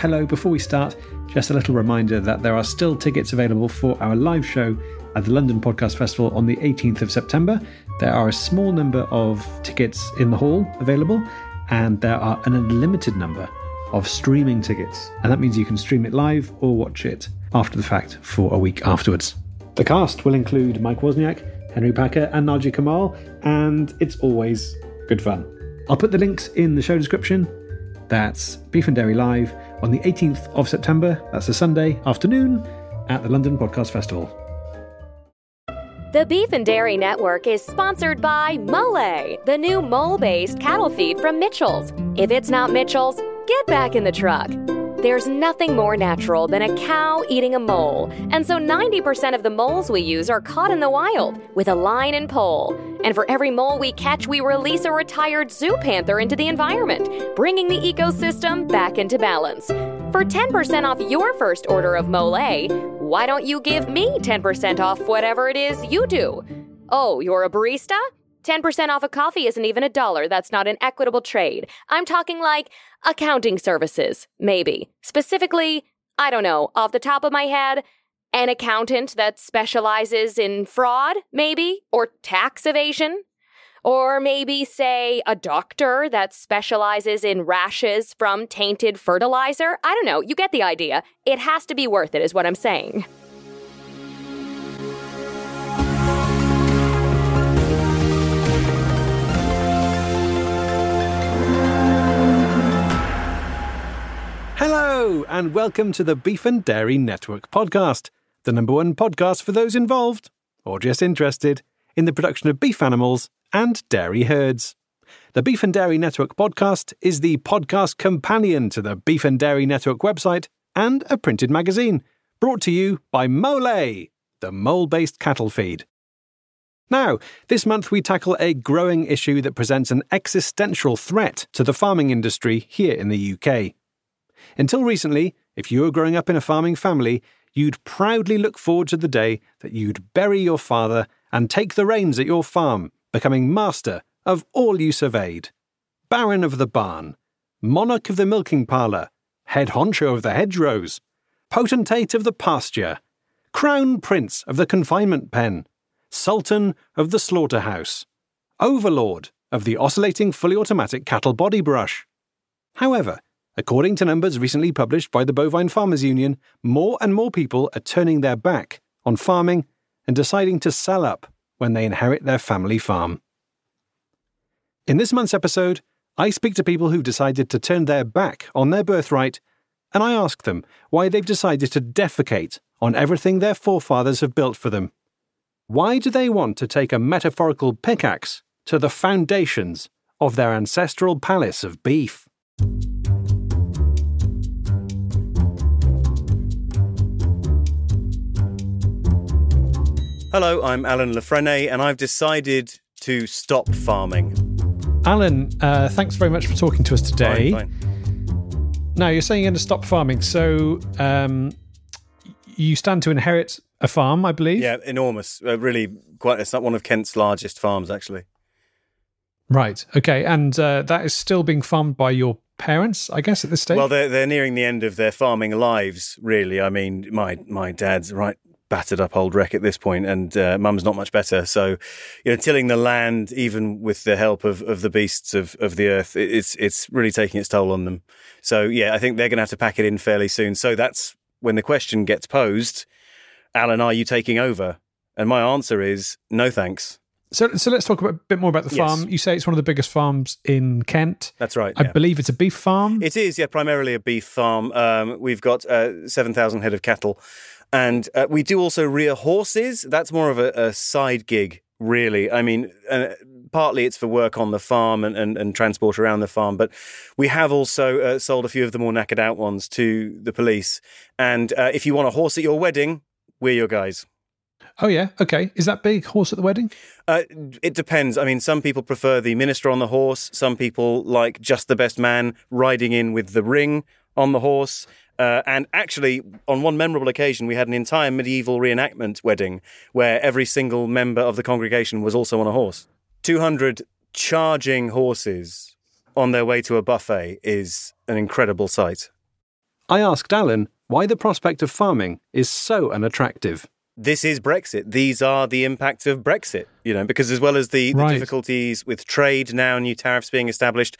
hello, before we start, just a little reminder that there are still tickets available for our live show at the London Podcast Festival on the 18th of September. There are a small number of tickets in the hall available, and there are an unlimited number of streaming tickets. And that means you can stream it live or watch it after the fact for a week afterwards. The cast will include Mike Wozniak, Henry Packer, and Nadia Kamal, and it's always good fun. I'll put the links in the show description. That's Beef and Dairy Live on the 18th of September, that's a Sunday afternoon, at the London Podcast Festival. The Beef and Dairy Network is sponsored by Mole, the new mole based cattle feed from Mitchell's. If it's not Mitchell's, get back in the truck. There's nothing more natural than a cow eating a mole, and so 90% of the moles we use are caught in the wild with a line and pole. And for every mole we catch, we release a retired zoo panther into the environment, bringing the ecosystem back into balance. For 10% off your first order of mole, why don't you give me 10% off whatever it is you do? Oh, you're a barista? 10% off a coffee isn't even a dollar. That's not an equitable trade. I'm talking like accounting services, maybe. Specifically, I don't know, off the top of my head, an accountant that specializes in fraud, maybe, or tax evasion. Or maybe, say, a doctor that specializes in rashes from tainted fertilizer. I don't know, you get the idea. It has to be worth it, is what I'm saying. Hello, and welcome to the Beef and Dairy Network podcast, the number one podcast for those involved, or just interested, in the production of beef animals and dairy herds. The Beef and Dairy Network podcast is the podcast companion to the Beef and Dairy Network website and a printed magazine, brought to you by Mole, the mole based cattle feed. Now, this month we tackle a growing issue that presents an existential threat to the farming industry here in the UK. Until recently, if you were growing up in a farming family, you'd proudly look forward to the day that you'd bury your father and take the reins at your farm, becoming master of all you surveyed. Baron of the barn, monarch of the milking parlour, head honcho of the hedgerows, potentate of the pasture, crown prince of the confinement pen, sultan of the slaughterhouse, overlord of the oscillating fully automatic cattle body brush. However, According to numbers recently published by the Bovine Farmers Union, more and more people are turning their back on farming and deciding to sell up when they inherit their family farm. In this month's episode, I speak to people who've decided to turn their back on their birthright, and I ask them why they've decided to defecate on everything their forefathers have built for them. Why do they want to take a metaphorical pickaxe to the foundations of their ancestral palace of beef? Hello, I'm Alan Lefrene, and I've decided to stop farming. Alan, uh, thanks very much for talking to us today. Fine, fine. Now, you're saying you're going to stop farming, so um, you stand to inherit a farm, I believe. Yeah, enormous. Uh, really, quite. It's not one of Kent's largest farms, actually. Right. Okay, and uh, that is still being farmed by your parents, I guess, at this stage. Well, they're they're nearing the end of their farming lives. Really, I mean, my my dad's right battered up old wreck at this point, and uh, mum's not much better. So, you know, tilling the land, even with the help of, of the beasts of, of the earth, it's it's really taking its toll on them. So, yeah, I think they're going to have to pack it in fairly soon. So that's when the question gets posed: Alan, are you taking over? And my answer is no, thanks. So, so let's talk a bit more about the farm. Yes. You say it's one of the biggest farms in Kent. That's right. I yeah. believe it's a beef farm. It is, yeah, primarily a beef farm. Um, we've got uh, 7,000 head of cattle. And uh, we do also rear horses. That's more of a, a side gig, really. I mean, uh, partly it's for work on the farm and, and, and transport around the farm, but we have also uh, sold a few of the more knackered out ones to the police. And uh, if you want a horse at your wedding, we're your guys. Oh yeah, okay. Is that big horse at the wedding? Uh, it depends. I mean, some people prefer the minister on the horse. Some people like just the best man riding in with the ring on the horse. Uh, and actually, on one memorable occasion, we had an entire medieval reenactment wedding where every single member of the congregation was also on a horse. 200 charging horses on their way to a buffet is an incredible sight. I asked Alan why the prospect of farming is so unattractive this is Brexit. These are the impacts of Brexit, you know, because as well as the, right. the, difficulties with trade now, new tariffs being established,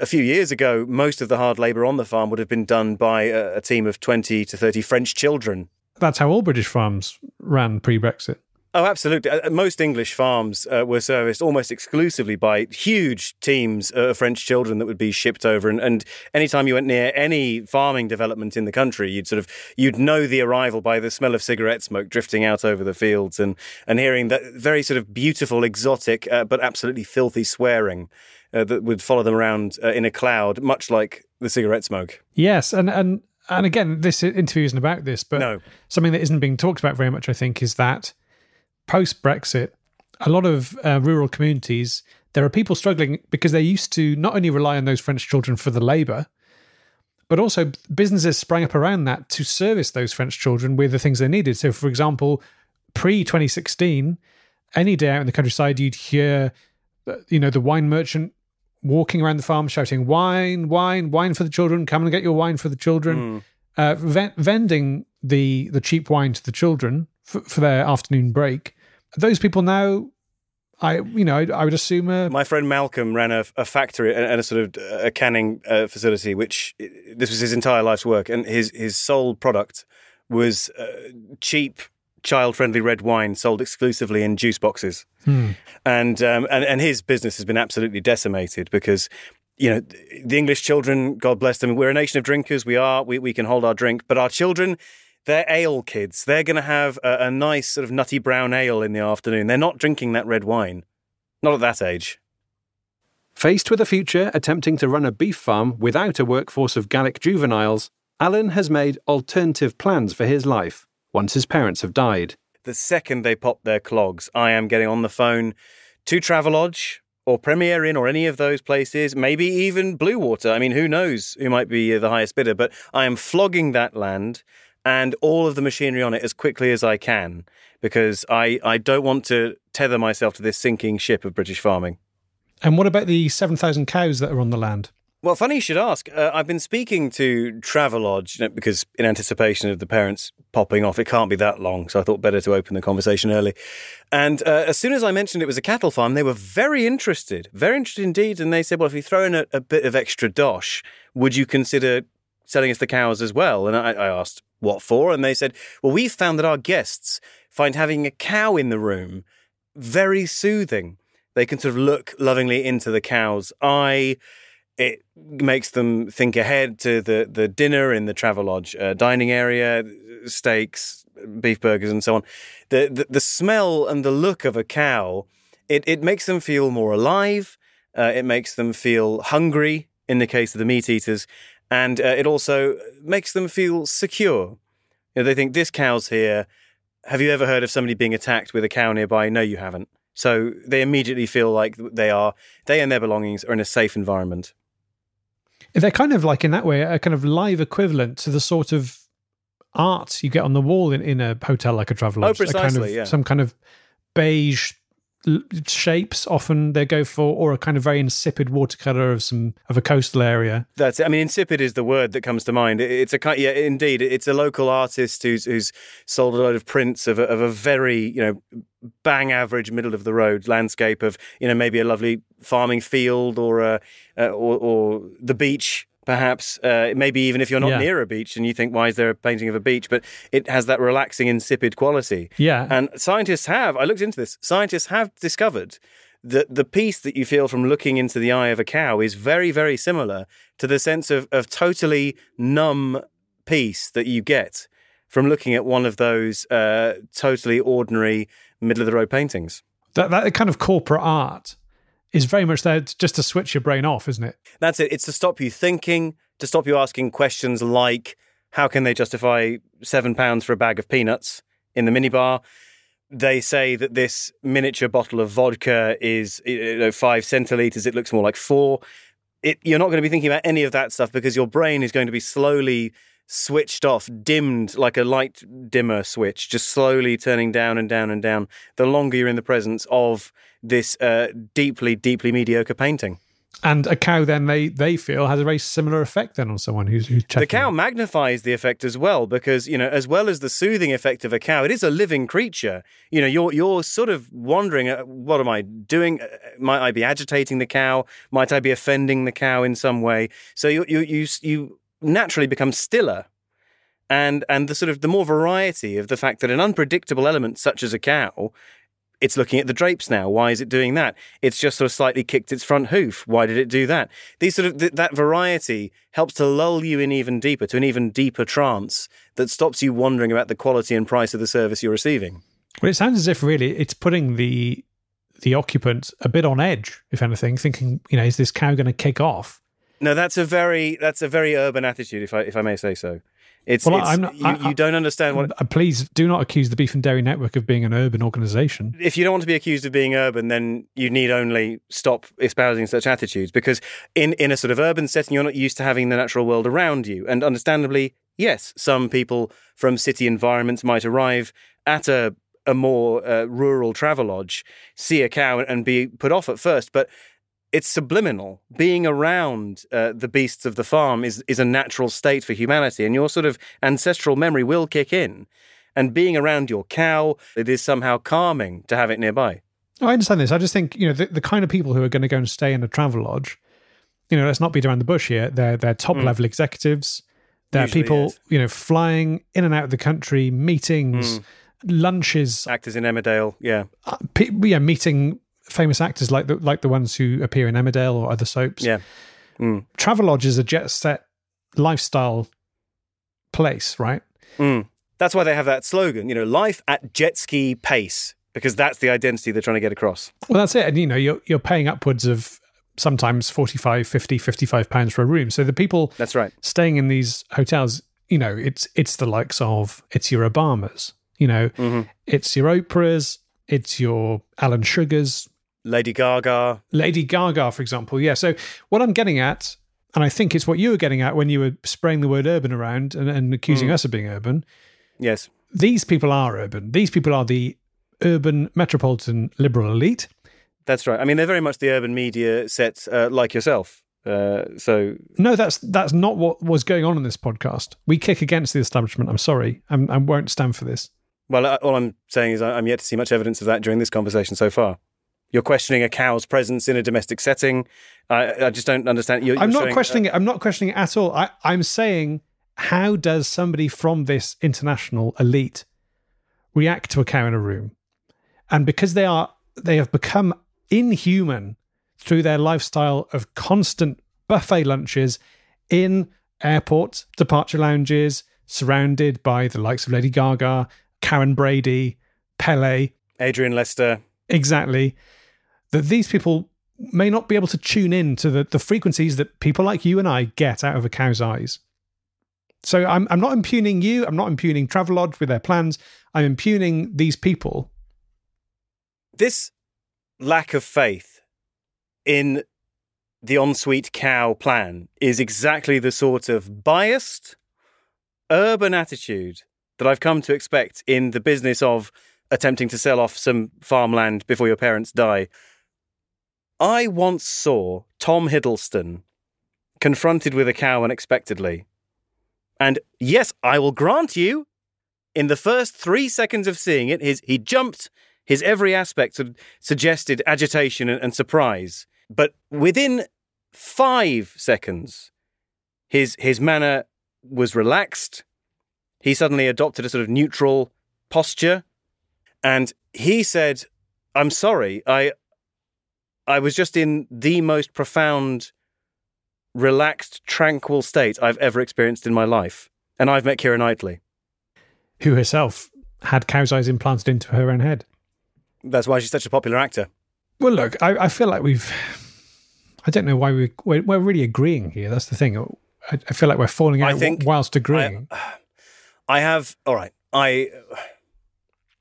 a few years ago, most of the hard labour on the farm would have been done by a, a team of 20 to 30 French children. That's how all British farms ran pre Brexit. Oh, absolutely. Uh, most English farms uh, were serviced almost exclusively by huge teams of French children that would be shipped over. And, and anytime you went near any farming development in the country, you'd sort of you'd know the arrival by the smell of cigarette smoke drifting out over the fields and and hearing that very sort of beautiful, exotic, uh, but absolutely filthy swearing. Uh, that would follow them around uh, in a cloud, much like the cigarette smoke. Yes, and and and again, this interview isn't about this, but no. something that isn't being talked about very much, I think, is that post Brexit, a lot of uh, rural communities, there are people struggling because they used to not only rely on those French children for the labour, but also businesses sprang up around that to service those French children with the things they needed. So, for example, pre 2016, any day out in the countryside, you'd hear, uh, you know, the wine merchant walking around the farm shouting, "Wine, wine, wine for the children! Come and get your wine for the children!" Mm. Uh, vending the the cheap wine to the children for, for their afternoon break. Those people now I, you know, I, I would assume. A... My friend Malcolm ran a, a factory and a sort of a canning uh, facility, which this was his entire life's work, and his his sole product was uh, cheap, child-friendly red wine sold exclusively in juice boxes. Hmm. And um, and and his business has been absolutely decimated because. You know, the English children, God bless them, we're a nation of drinkers. We are, we, we can hold our drink, but our children, they're ale kids. They're going to have a, a, nice sort of nutty brown ale in the afternoon. They're not drinking that red wine. Not at that age. Faced with a future attempting to run a beef farm without a workforce of Gallic juveniles, Alan has made alternative plans for his life once his parents have died. The second they pop their clogs, I am getting on the phone to Travelodge or Premier Inn or any of those places, maybe even Bluewater. I mean, who knows who might be the highest bidder, but I am flogging that land and all of the machinery on it as quickly as I can because I, I don't want to tether myself to this sinking ship of British farming. And what about the 7,000 cows that are on the land? Well, funny you should ask. Uh, I've been speaking to Travelodge you know, because, in anticipation of the parents popping off, it can't be that long. So I thought better to open the conversation early. And uh, as soon as I mentioned it was a cattle farm, they were very interested, very interested indeed. And they said, "Well, if we throw in a, a bit of extra dosh, would you consider selling us the cows as well?" And I, I asked, what for? And they said, well, we've found that our guests find having a cow in the room very soothing. They can sort of look lovingly into the cow's eye. It makes them think ahead to the, the dinner in the Travelodge uh, dining area, steaks, beef burgers, and so on. The, the, the smell and the look of a cow, it, it makes them feel more alive. Uh, it makes them feel hungry in the case of the meat eaters and uh, it also makes them feel secure. You know, they think this cow's here. Have you ever heard of somebody being attacked with a cow nearby? No, you haven't. So they immediately feel like they are they and their belongings are in a safe environment. They're kind of like in that way a kind of live equivalent to the sort of art you get on the wall in, in a hotel like a traveler. Oh, precisely, kind of, yeah. Some kind of beige shapes often they go for or a kind of very insipid watercolor of some of a coastal area that's it. i mean insipid is the word that comes to mind it's a kind yeah indeed it's a local artist who's who's sold a load of prints of a, of a very you know bang average middle of the road landscape of you know maybe a lovely farming field or a, uh, or, or the beach perhaps uh, maybe even if you're not yeah. near a beach and you think why is there a painting of a beach? But it has that relaxing insipid quality. Yeah. And scientists have i looked into this scientists have discovered that the peace that you feel from looking into the eye of a cow is very very similar to the sense of, of totally numb peace that you get from looking at one of those uh, totally ordinary middle of the road paintings. That, that kind of corporate art is very much there just to switch your brain off, isn't it? That's it. It's to stop you thinking, to stop you asking questions like, how can they justify seven pounds for a bag of peanuts in the minibar? They say that this miniature bottle of vodka is you know, five centiliters. It looks more like four. It, you're not going to be thinking about any of that stuff because your brain is going to be slowly switched off, dimmed like a light dimmer switch, just slowly turning down and down and down the longer you're in the presence of this uh, deeply, deeply mediocre painting. And a cow then they they feel has a very similar effect then on someone who's who's checking. The cow magnifies the effect as well because you know, as well as the soothing effect of a cow, it is a living creature. You know, you're you're sort of wondering, uh, what am I doing? Uh, Might I be agitating the cow? Might I be offending the cow in some way? So you you you you naturally becomes stiller, and and the sort of the more variety of the fact that an unpredictable element such as a cow it's looking at the drapes now. Why is it doing that? It's just sort of slightly kicked its front hoof. Why did it do that? These sort of th- that variety helps to lull you in even deeper to an even deeper trance that stops you wondering about the quality and price of the service you're receiving. Well, it sounds as if really it's putting the the occupant a bit on edge, if anything, thinking, you know, is this cow going to kick off? No, that's a very that's a very urban attitude, if I if I may say so. It's, Well, it's I'm not- you, I- you don't understand what Uh, Please do not accuse the Beef and Dairy Network of being an urban organisation. if you don't want to be accused of being urban, then you need only stop espousing such attitudes because in, in a sort of urban setting, you're not used to having the natural world around you. And understandably, yes, some people from city environments might arrive at a, a more uh, rural travelodge, see a cow and be put off at first. But it's subliminal. Being around uh, the beasts of the farm is, is a natural state for humanity, and your sort of ancestral memory will kick in. And being around your cow, it is somehow calming to have it nearby. I understand this. I just think you know the, the kind of people who are going to go and stay in a Travelodge. You know, let's not beat around the bush here. They're they're top level executives. They're Usually, people yes. you know flying in and out of the country, meetings, lunches, Actors in Emmerdale, yeah, uh, pe- yeah, meeting famous actors like the like the ones who appear in Emmerdale or other soaps. yeah. Mm. Travelodge is a jet set lifestyle place, right? Mm. That's why they have that slogan, you know, life at jet ski pace, because that's the identity they're trying to get across. Well, that's it. And, you know, you're, you're paying upwards of sometimes 45, 50, 55 pounds for a room. So the people That's right. staying in these hotels, you know, it's it's the likes of, it's your Obamas, you know, Mhm. it's your Oprahs, it's your Alan Sugars, Lady Gaga. Lady Gaga, for example. Yeah. So what I'm getting at, and I think it's what you were getting at when you were spraying the word urban around and, and accusing us of being urban, Yes. these people are urban. These people are the urban metropolitan liberal elite. That's right. I mean, they're very much the urban media set uh, like yourself. Uh, so, No, that's that's not what was going on in this podcast. We kick against the establishment. I'm sorry. I'm, I won't stand for this. well, uh, all I'm saying is I- I'm yet to see much evidence of that during this conversation so far. You're questioning a cow's presence in a domestic setting. I, I just don't understand. You're, I'm you're not showing- uh, questioning it. I'm not questioning it at all. I, I'm saying, how does somebody from this international elite react to a cow in a room? And because they are, they have become inhuman through their lifestyle of constant buffet lunches in airports, departure lounges, surrounded by the likes of Lady Gaga, Karren Brady, Pele, Adrian Lester. exactly that these people may not be able to tune in to the, the frequencies that people like you and I get out of a cow's eyes. So I'm I'm not impugning you, I'm not impugning Travelodge with their plans. I'm impugning these people. this lack of faith in the ensuite cow plan is exactly the sort of biased urban attitude that I've come to expect in the business of attempting to sell off some farmland before your parents die. I once saw Tom Hiddleston confronted with a cow unexpectedly. And yes, I will grant you, in the first three seconds of seeing it, his, he jumped his every aspect suggested agitation and, and surprise. But within five seconds, his his manner was relaxed. He suddenly adopted a sort of neutral posture, and he said, "I'm sorry. I I was just in the most profound, relaxed, tranquil state I've ever experienced in my life, and I've met Keira Knightley. who herself had cow's eyes implanted into her own head. That's why she's such a popular actor." Well, look, I, I feel like we've. I don't know why we we're, we're really agreeing here. That's the thing. I, I feel like we're falling I out think whilst agreeing. I have. All right. I.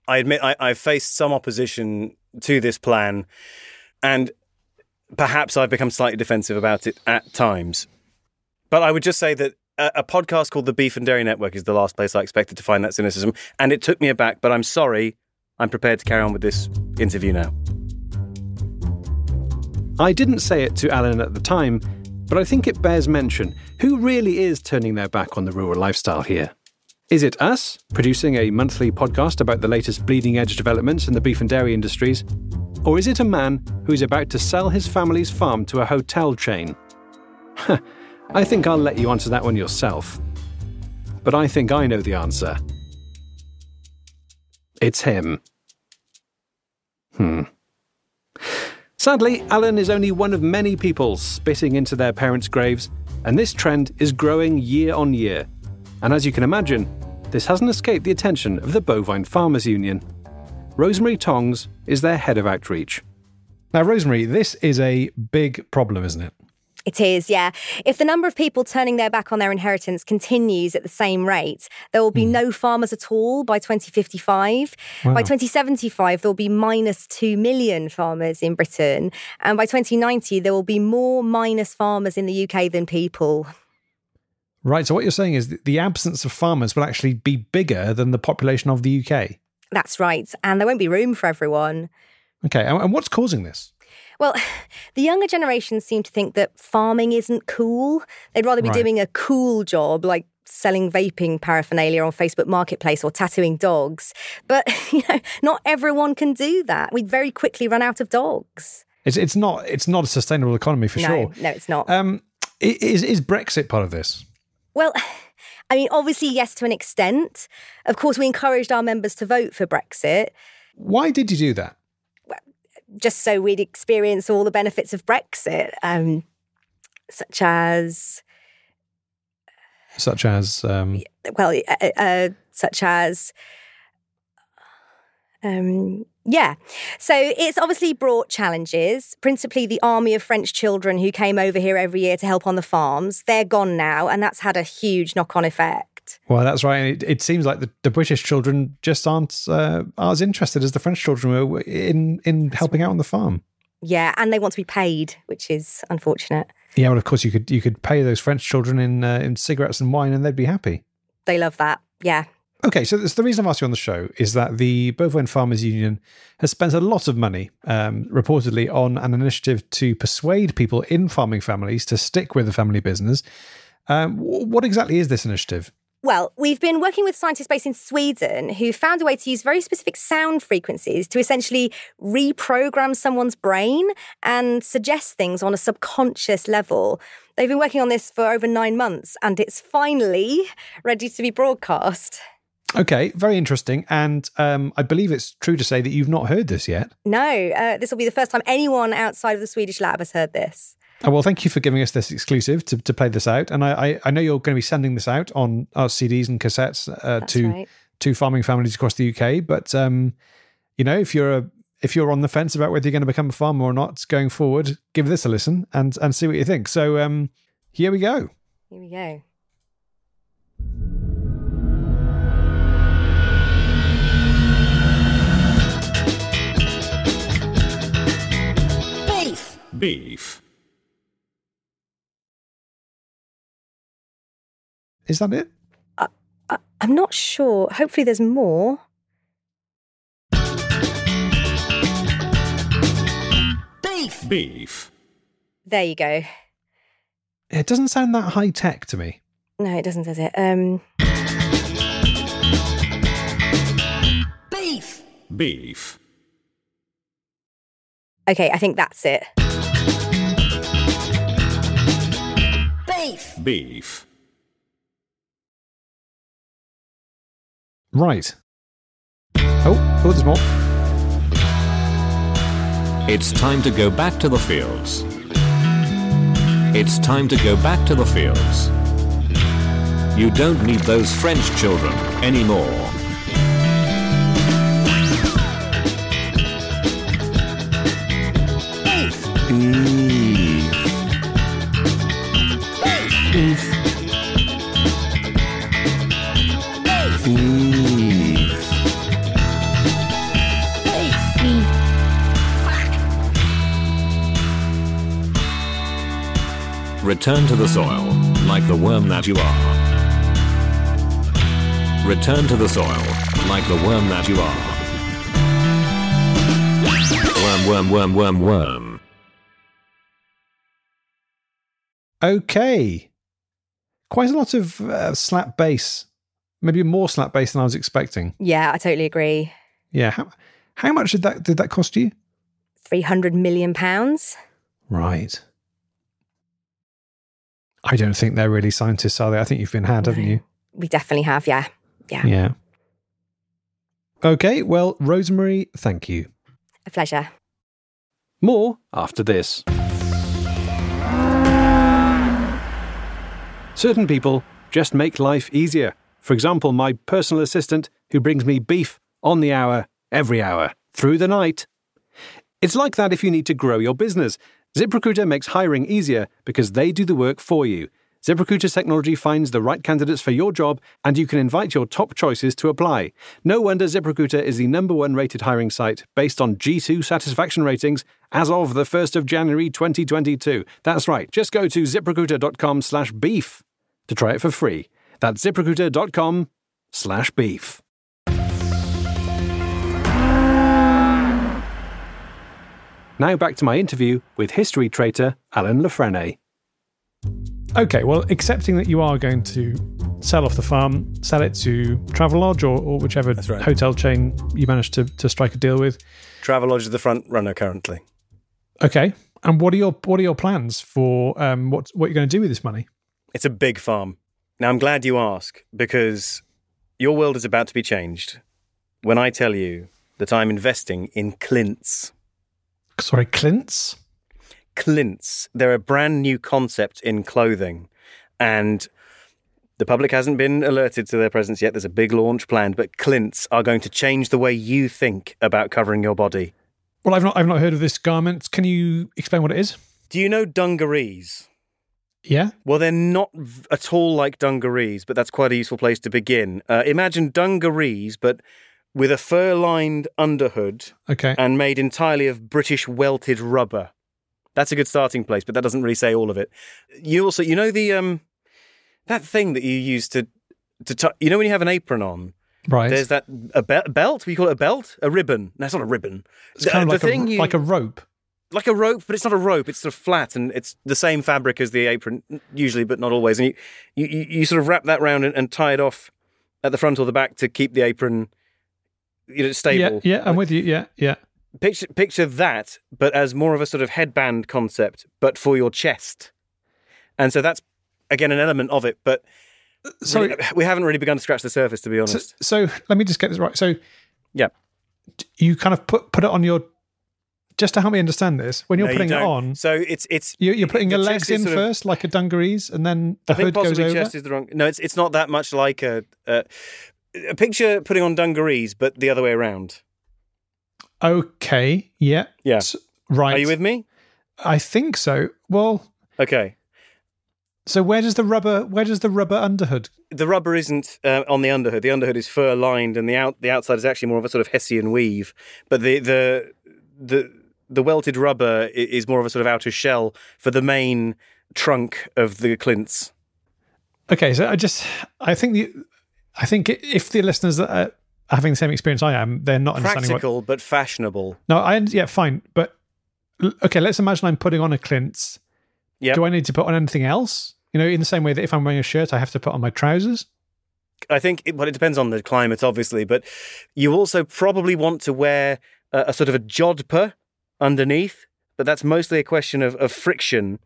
I admit I, I've faced some opposition to this plan, and perhaps I've become slightly defensive about it at times. But I would just say that a, a podcast called the Beef and Dairy Network is the last place I expected to find that cynicism, and it took me aback. But I'm sorry. I'm prepared to carry on with this interview now. I didn't say it to Alan at the time, but I think it bears mention. Who really is turning their back on the rural lifestyle here? Is it us, producing a monthly podcast about the latest bleeding edge developments in the beef and dairy industries? Or is it a man who's about to sell his family's farm to a hotel chain? I think I'll let you answer that one yourself. But I think I know the answer. It's him. Hmm. Sadly, Alan is only one of many people spitting into their parents' graves, and this trend is growing year on year. And as you can imagine, this hasn't escaped the attention of the Bovine Farmers Union. Rosemary Tongs is their head of outreach. Now, Rosemary, this is a big problem, isn't it? It is, yeah. If the number of people turning their back on their inheritance continues at the same rate, there will be mm. no farmers at all by 2055. Wow. By 2075, there will be minus 2 million farmers in Britain. And by 2090, there will be more minus farmers in the UK than people. Right. So, what you're saying is the absence of farmers will actually be bigger than the population of the UK. That's right. And there won't be room for everyone. Okay. And what's causing this? Well, the younger generation seem to think that farming isn't cool. They'd rather be right. doing a cool job like selling vaping paraphernalia on Facebook Marketplace or tattooing dogs. But, you know, not everyone can do that. We'd very quickly run out of dogs. It's, it's not it's not a sustainable economy for no, sure. No, it's not. Um, is is Brexit part of this? Well, I mean, obviously, yes, to an extent. Of course, we encouraged our members to vote for Brexit. Why did you do that? just so we'd experience all the benefits of Brexit, um, such as. Such as. Um... Well, uh, uh, such as. Um, yeah. So it's obviously brought challenges, principally the army of French children who came over here every year to help on the farms. They're gone now, and that's had a huge knock on effect. Well, that's right. It, it seems like the, the, British children just aren't uh, as interested as the French children were in in that's helping right. out on the farm. Yeah, and they want to be paid, which is unfortunate. Yeah, well, of course you could you could pay those French children in uh, in cigarettes and wine, and they'd be happy. They love that. Yeah. Okay, so the reason I've asked you on the show is that the Bovine Farmers Union has spent a lot of money, um, reportedly, on an initiative to persuade people in farming families to stick with the family business. Um, what exactly is this initiative? Well, we've been working with scientists based in Sweden who found a way to use very specific sound frequencies to essentially reprogram someone's brain and suggest things on a subconscious level. They've been working on this for over nine months and it's finally ready to be broadcast. Okay, very interesting. And um, I believe it's true to say that you've not heard this yet. No, uh, this will be the first time anyone outside of the Swedish lab has heard this. Oh, well, thank you for giving us this exclusive to, to play this out. And I, I, I know you're going to be sending this out on our CDs and cassettes uh, to right. to farming families across the UK. But um, you know, if you're a if you're on the fence about whether you're going to become a farmer or not going forward, give this a listen and and see what you think. So um, here we go. Here we go. Beef. Beef. Is that it? I, I, I'm not sure. Hopefully, there's more. Beef. Beef. There you go. It doesn't sound that high tech to me. No, it doesn't, does it? Um. Beef. Beef. Okay, I think that's it. Beef. Beef. Right. Oh, oh, there's more. It's time to go back to the fields. It's time to go back to the fields. You don't need those French children anymore. Beef. Return to the soil, like the worm that you are. Return to the soil, like the worm that you are. Worm, worm, worm, worm, worm. Okay. Quite a lot of uh, slap bass. Maybe more slap bass than I was expecting. Yeah, I totally agree. Yeah. How, how much did that did that cost you? 300 million pounds. Right. I don't think they're really scientists, are they? I think you've been had, haven't you? We definitely have, yeah. Yeah. Yeah. Okay, well, Rosemary, thank you. A pleasure. More after this. Certain people just make life easier. For example, my personal assistant who brings me beef on the hour, every hour, through the night. It's like that if you need to grow your business. ZipRecruiter makes hiring easier because they do the work for you. ZipRecruiter's technology finds the right candidates for your job, and you can invite your top choices to apply. No wonder ZipRecruiter is the number one rated hiring site based on G2 satisfaction ratings as of the 1st of January 2022. That's right, just go to ziprecruiter.com slash beef to try it for free. That's ziprecruiter.com slash beef. Now back to my interview with history traitor Alan Lefrene. Okay, well, accepting that you are going to sell off the farm, sell it to Travelodge or, or whichever right. hotel chain you managed to, to strike a deal with. Travelodge is the front runner currently. Okay, and what are your what are your plans for um, what what you're going to do with this money? It's a big farm. Now, I'm glad you ask because your world is about to be changed when I tell you that I'm investing in Clints. Sorry, Clint's. Clints. They're a brand new concept in clothing, and the public hasn't been alerted to their presence yet. There's a big launch planned, but Clints are going to change the way you think about covering your body. Well, I've not I've not heard of this garment. Can you explain what it is? Do you know dungarees? Yeah. Well, they're not v- at all like dungarees, but that's quite a useful place to begin. Uh, imagine dungarees, but with a fur lined underhood Okay. and made entirely of British welted rubber. That's a good starting place, but that doesn't really say all of it. You also, you know, the um, that thing that you use to to tu- you know when you have an apron on. right. There's that a be- belt. We call it a belt, a ribbon. No, it's not a ribbon. it's kind of like thing a, you, like a rope. like a rope, but it's not a rope. It's sort of flat, and it's the same fabric as the apron, usually, but not always. And you, you, you you sort of wrap that round and, and tie it off at the front or the back to keep the apron, you know, stable. Yeah, yeah, I'm with you. Yeah, yeah. Picture picture that, but as more of a sort of headband concept, but for your chest. And so that's again an element of it, but Sorry. really- we haven't really begun to scratch the surface, to be honest. so let me just get this right. So yeah, you kind of put put it on your just to help me understand this. When you're No, you putting it on, So it's it's you, you're putting your legs in sort of- first, like a dungarees, and then the I think hood goes possibly over. chest is the wrong. No, it's it's not that much like a, a a picture putting on dungarees, but the other way around. Okay. Yeah. Yeah. S- right. Are you with me? I think so. Well, Okay. so where does the rubber? Where does the rubber underhood? The rubber isn't uh, on the underhood. The underhood is fur lined, and the out the outside is actually more of a sort of Hessian weave. But the the the the welted rubber is more of a sort of outer shell for the main trunk of the clints. Okay. So I just I think the I think if the listeners that are having the same experience I am, they're not understanding what. Practical but fashionable. No, I yeah fine, but okay. Let's imagine I'm putting on a Clint's. Yeah. Do I need to put on anything else? You know, in the same way that if I'm wearing a shirt, I have to put on my trousers. I think, it, well, it depends on the climate, obviously, but you also probably want to wear a, a sort of a jodhpur underneath, but that's mostly a question of, of friction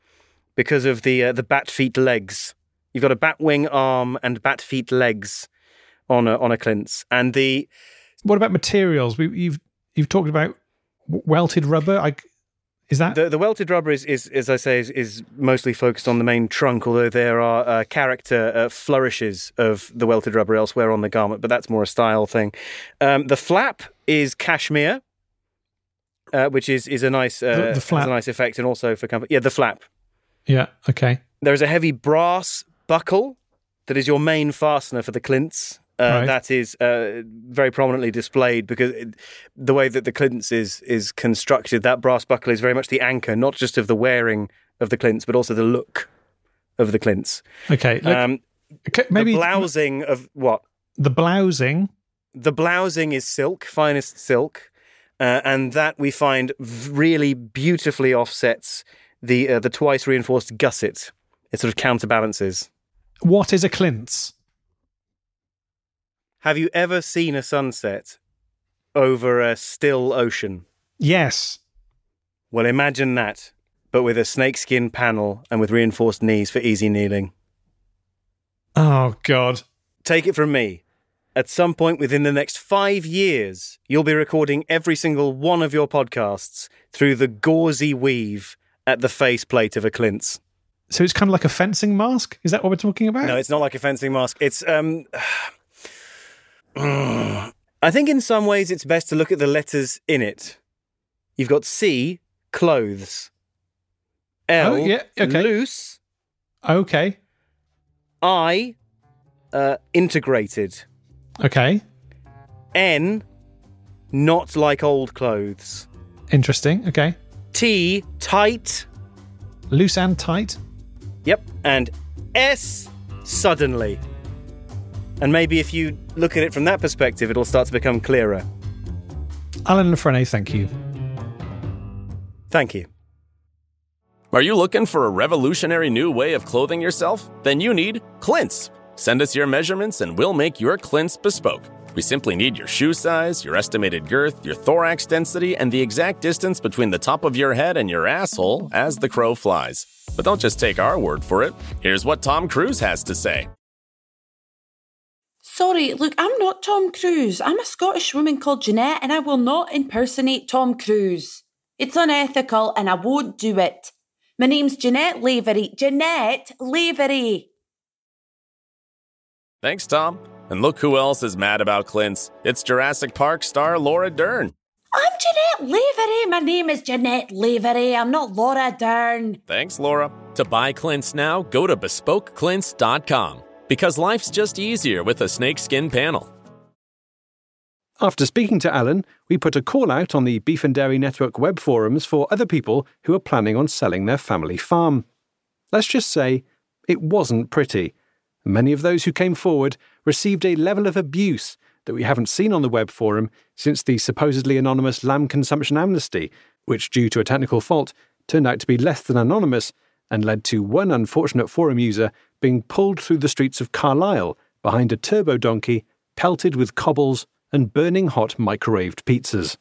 because of the uh, the bat feet legs. You've got a bat wing arm and bat feet legs on a on a clints, and the What about materials? We, you've you've talked about welted rubber. I, is that the, the welted rubber is, is as I say is, is mostly focused on the main trunk, although there are uh, character uh, flourishes of the welted rubber elsewhere on the garment, but that's more a style thing. Um, the flap is cashmere, uh, which is is a nice uh, The- the flap. a nice effect, and also for comfort. Yeah, the flap. yeah? Okay. There is a heavy brass buckle that is your main fastener for the clints. Uh, Right. That is uh, very prominently displayed because it, the way that the clints is is constructed, that brass buckle is very much the anchor, not just of the wearing of the clints, but also the look of the clints. Okay. Look, Um, okay, maybe the blousing of what the blousing. the blousing is silk, finest silk, uh, and that we find really beautifully offsets the uh, the twice reinforced gusset It sort of counterbalances. What is a clints? Have you ever seen a sunset over a still ocean? Yes. Well, imagine that, but with a snakeskin panel and with reinforced knees for easy kneeling. Oh, God. Take it from me. At some point within the next five years, you'll be recording every single one of your podcasts through the gauzy weave at the faceplate of a Clint's. So it's kind of like a fencing mask? Is that what we're talking about? No, it's not like a fencing mask. It's um I think in some ways it's best to look at the letters in it. You've got C, clothes. L, Oh, yeah, okay. loose. Okay. I, uh, integrated. Okay. N, not like old clothes. Interesting. Okay. T, tight. Loose and tight. Yep. And S, suddenly. And maybe if you look at it from that perspective, it'll start to become clearer. Alan Lefrene, thank you. Thank you. Are you looking for a revolutionary new way of clothing yourself? Then you need Clints. Send us your measurements and we'll make your Clints bespoke. We simply need your shoe size, your estimated girth, your thorax density, and the exact distance between the top of your head and your asshole as the crow flies. But don't just take our word for it. Here's what Tom Cruise has to say. Sorry, look, I'm not Tom Cruise. I'm a Scottish woman called Jeanette, and I will not impersonate Tom Cruise. It's unethical, and I won't do it. My name's Jeanette Lavery. Jeanette Lavery. Thanks, Tom. And look who else is mad about Clints. It's Jurassic Park star Laura Dern. I'm Jeanette Lavery. My name is Jeanette Lavery. I'm not Laura Dern. Thanks, Laura. To buy Clints now, go to bespokeclints.com. Because life's just easier with a snakeskin panel. After speaking to Alan, we put a call out on the Beef and Dairy Network web forums for other people who are planning on selling their family farm. Let's just say it wasn't pretty. Many of those who came forward received a level of abuse that we haven't seen on the web forum since the supposedly anonymous lamb consumption amnesty, which, due to a technical fault, turned out to be less than anonymous and led to one unfortunate forum user being pulled through the streets of Carlisle behind a turbo donkey, pelted with cobbles and burning hot microwaved pizzas.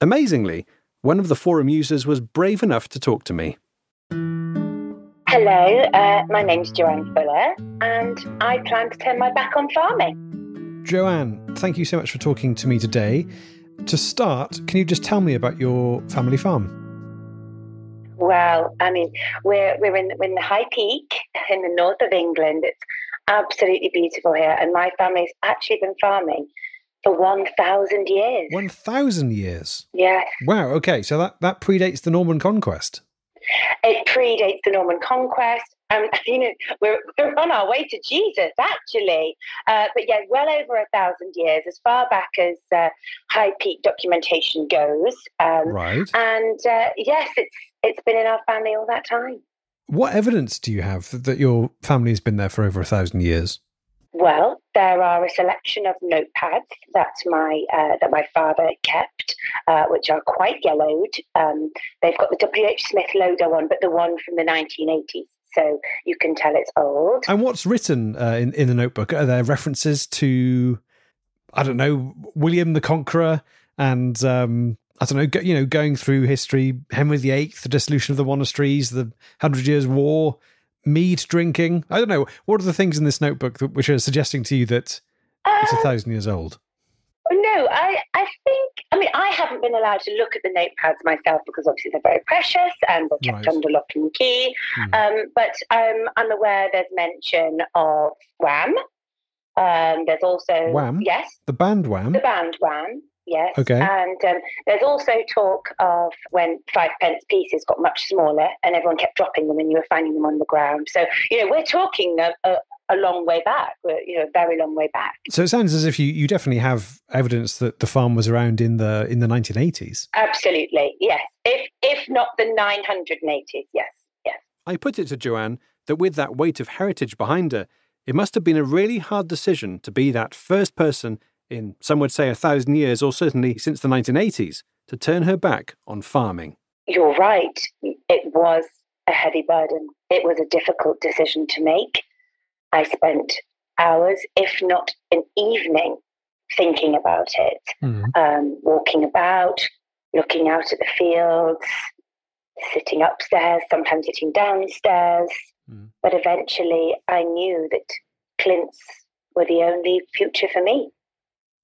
Amazingly, one of the forum users was brave enough to talk to me. Hello, uh, my name's Joanne Fuller, and I plan to turn my back on farming. Joanne, thank you so much for talking to me today. To start, can you just tell me about your family farm? Well, I mean, we're we're in we're in the High Peak in the north of England. It's absolutely beautiful here, and my family's actually been farming for one thousand years. 1,000 years. Yes, Wow, okay, so that, that predates the Norman conquest. it predates the Norman conquest. Um, you know, we're, we're on our way to Jesus, actually. Uh, but yeah, well over a thousand years, as far back as uh, High Peak documentation goes. Um, Right. And uh, yes, it's it's been in our family all that time. What evidence do you have that your family's been there for over a thousand years? Well, there are a selection of notepads that my uh, that my father kept, uh, which are quite yellowed. Um, they've got the W. H. Smith logo on, but the one from the 1980s, so you can tell it's old. And what's written uh, in, in the notebook? Are there references to, I don't know, William the Conqueror and, um, I don't know, go, you know, going through history, Henry VIII, the dissolution of the monasteries, the Hundred Years' War, mead drinking. I don't know. What are the things in this notebook that, which are suggesting to you that it's a Uh, thousand years old? No, I, I think, I mean, I haven't been allowed to look at the notepads myself because obviously they're very precious and they're kept Right. under lock and key. Hmm. Um, but um, I'm aware there's mention of Wham. Um, there's also, Wham? yes, The band Wham. the band Wham. Yes. Okay. And um, there's also talk of when five pence pieces got much smaller and everyone kept dropping them and you were finding them on the ground. So, you know, we're talking a, a, a long way back, we're, you know, a very long way back. So it sounds as if you, you definitely have evidence that the farm was around in the in the 1980s. Absolutely, yes. If if not the 980s, yes, yes. I put it to Joanne that with that weight of heritage behind her, it must have been a really hard decision to be that first person in, some would say, a thousand years, or certainly since the 1980s, to turn her back on farming. You're right. It was a heavy burden. It was a difficult decision to make. I spent hours, if not an evening, thinking about it, Mhm. um, walking about, looking out at the fields, sitting upstairs, sometimes sitting downstairs. Mm. But eventually, I knew that Clint's were the only future for me.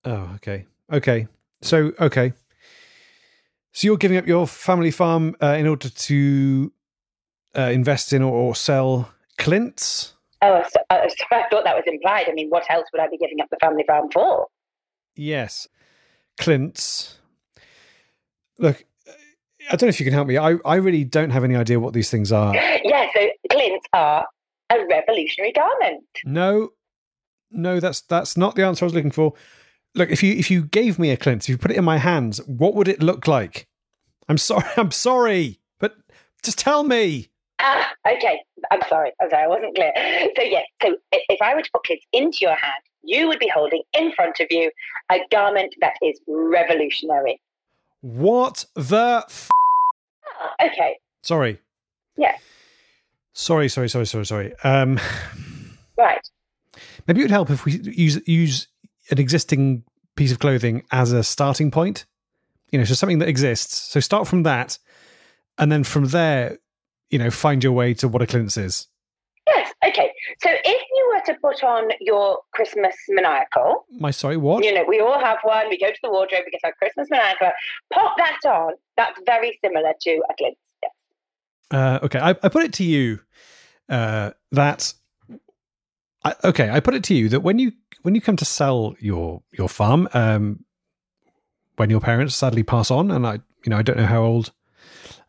Oh, okay. Okay. So, okay. So you're giving up your family farm uh, in order to uh, invest in or, or sell Clint's? Oh, so, uh, so I thought that was implied. I mean, what else would I be giving up the family farm for? Yes. Clint's. Look, I don't know if you can help me. I, I really don't have any idea what these things are. Yeah, so Clint's are a revolutionary garment. No, no, that's that's not the answer I was looking for. Look, if you if you gave me a Clint's, if you put it in my hands, what would it look like? I'm sorry, I'm sorry, but just tell me. Ah, okay. I'm sorry. I'm sorry. I wasn't clear. So yes. So if I were to put Clint's into your hand, you would be holding in front of you a garment that is revolutionary. What the? F- Ah, okay. sorry, Yeah. sorry, sorry, sorry, sorry, sorry. Um, Right. maybe it would help if we use use an existing piece of clothing as a starting point. You know, so something that exists. So start from that, and then from there, you know, find your way to what a Clint's is. Yes. Okay. So if you were to put on your Christmas maniacal, My sorry, what? you know, we all have one. We go to the wardrobe. We get our Christmas maniacal. Pop that on. That's very similar to a Clint's. Yes. Uh, okay, I, I put it to you uh, that I, okay, I put it to you that when you when you come to sell your your farm, um, when your parents sadly pass on, and I you know I don't know how old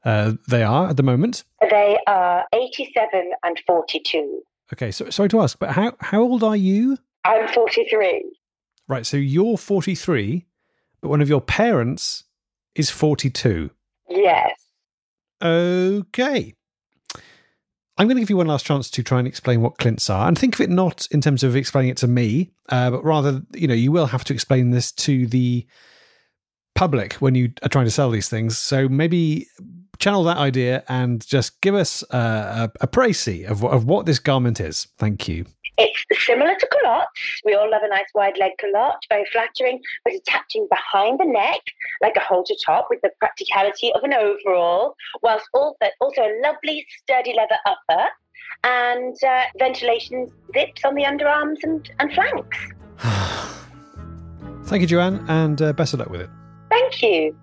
uh, they are at the moment. They are 87 and 42. Okay, so sorry to ask, but how how old are you? I'm 43. Right, so you're forty three, but one of your parents is forty two. Yes. Okay. I'm going to give you one last chance to try and explain what Clint's are, and think of it not in terms of explaining it to me, uh, but rather, you know, you will have to explain this to the public when you are trying to sell these things. So maybe channel that idea and just give us uh, a, a précis of, of what this garment is. Thank you. It's similar to culottes. We all love a nice wide leg culotte, very flattering, but attaching behind the neck like a halter top with the practicality of an overall, whilst also, also a lovely sturdy leather upper and uh, ventilation zips on the underarms and, and flanks. Thank you, Joanne, and uh, best of luck with it. Thank you.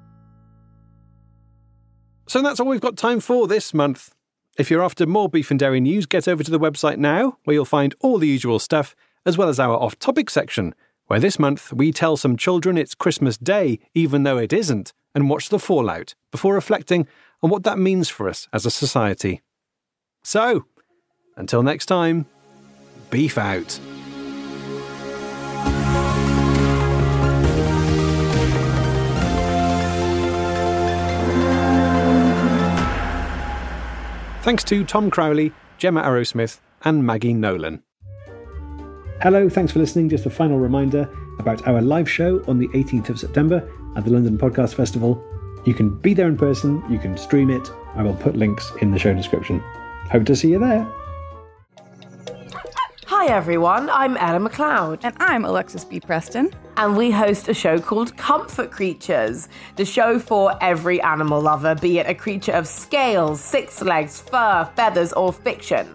So that's all we've got time for this month. If you're after more beef and dairy news, get over to the website now, where you'll find all the usual stuff, as well as our off topic section, where this month we tell some children it's Christmas Day, even though it isn't, and watch the fallout before reflecting on what that means for us as a society. So, until next time, beef out. Thanks to Tom Crowley, Gemma Arrowsmith, and Maggie Nolan. Hello, thanks for listening. Just a final reminder about our live show on the 18th of September at the London Podcast Festival. You can be there in person, you can stream it. I will put links in the show description. Hope to see you there. Hi everyone, I'm Ella McLeod. And I'm Alexis B. Preston. And we host a show called Comfort Creatures, the show for every animal lover, be it a creature of scales, six legs, fur, feathers, or fiction.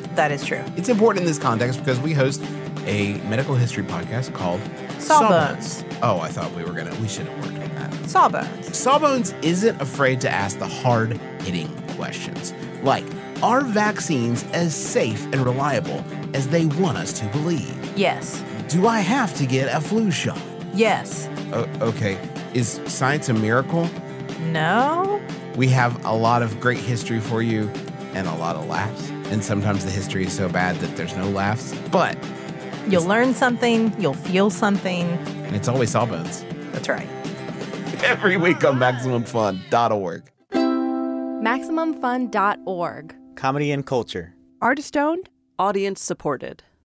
that is true. It's important in this context because we host a medical history podcast called Sawbones. Oh, I thought we were going to, we should have worked on that. Sawbones. Sawbones isn't afraid to ask the hard hitting questions like, are vaccines as safe and reliable as they want us to believe? Yes. Do I have to get a flu shot? Yes. O- okay. Is science a miracle? No. We have a lot of great history for you and a lot of laughs. And sometimes the history is so bad that there's no laughs. But You'll learn something, you'll feel something. and it's always Sawbones. That's right. Every week on MaximumFun.org. MaximumFun.org. Comedy and culture. Artist owned, audience supported.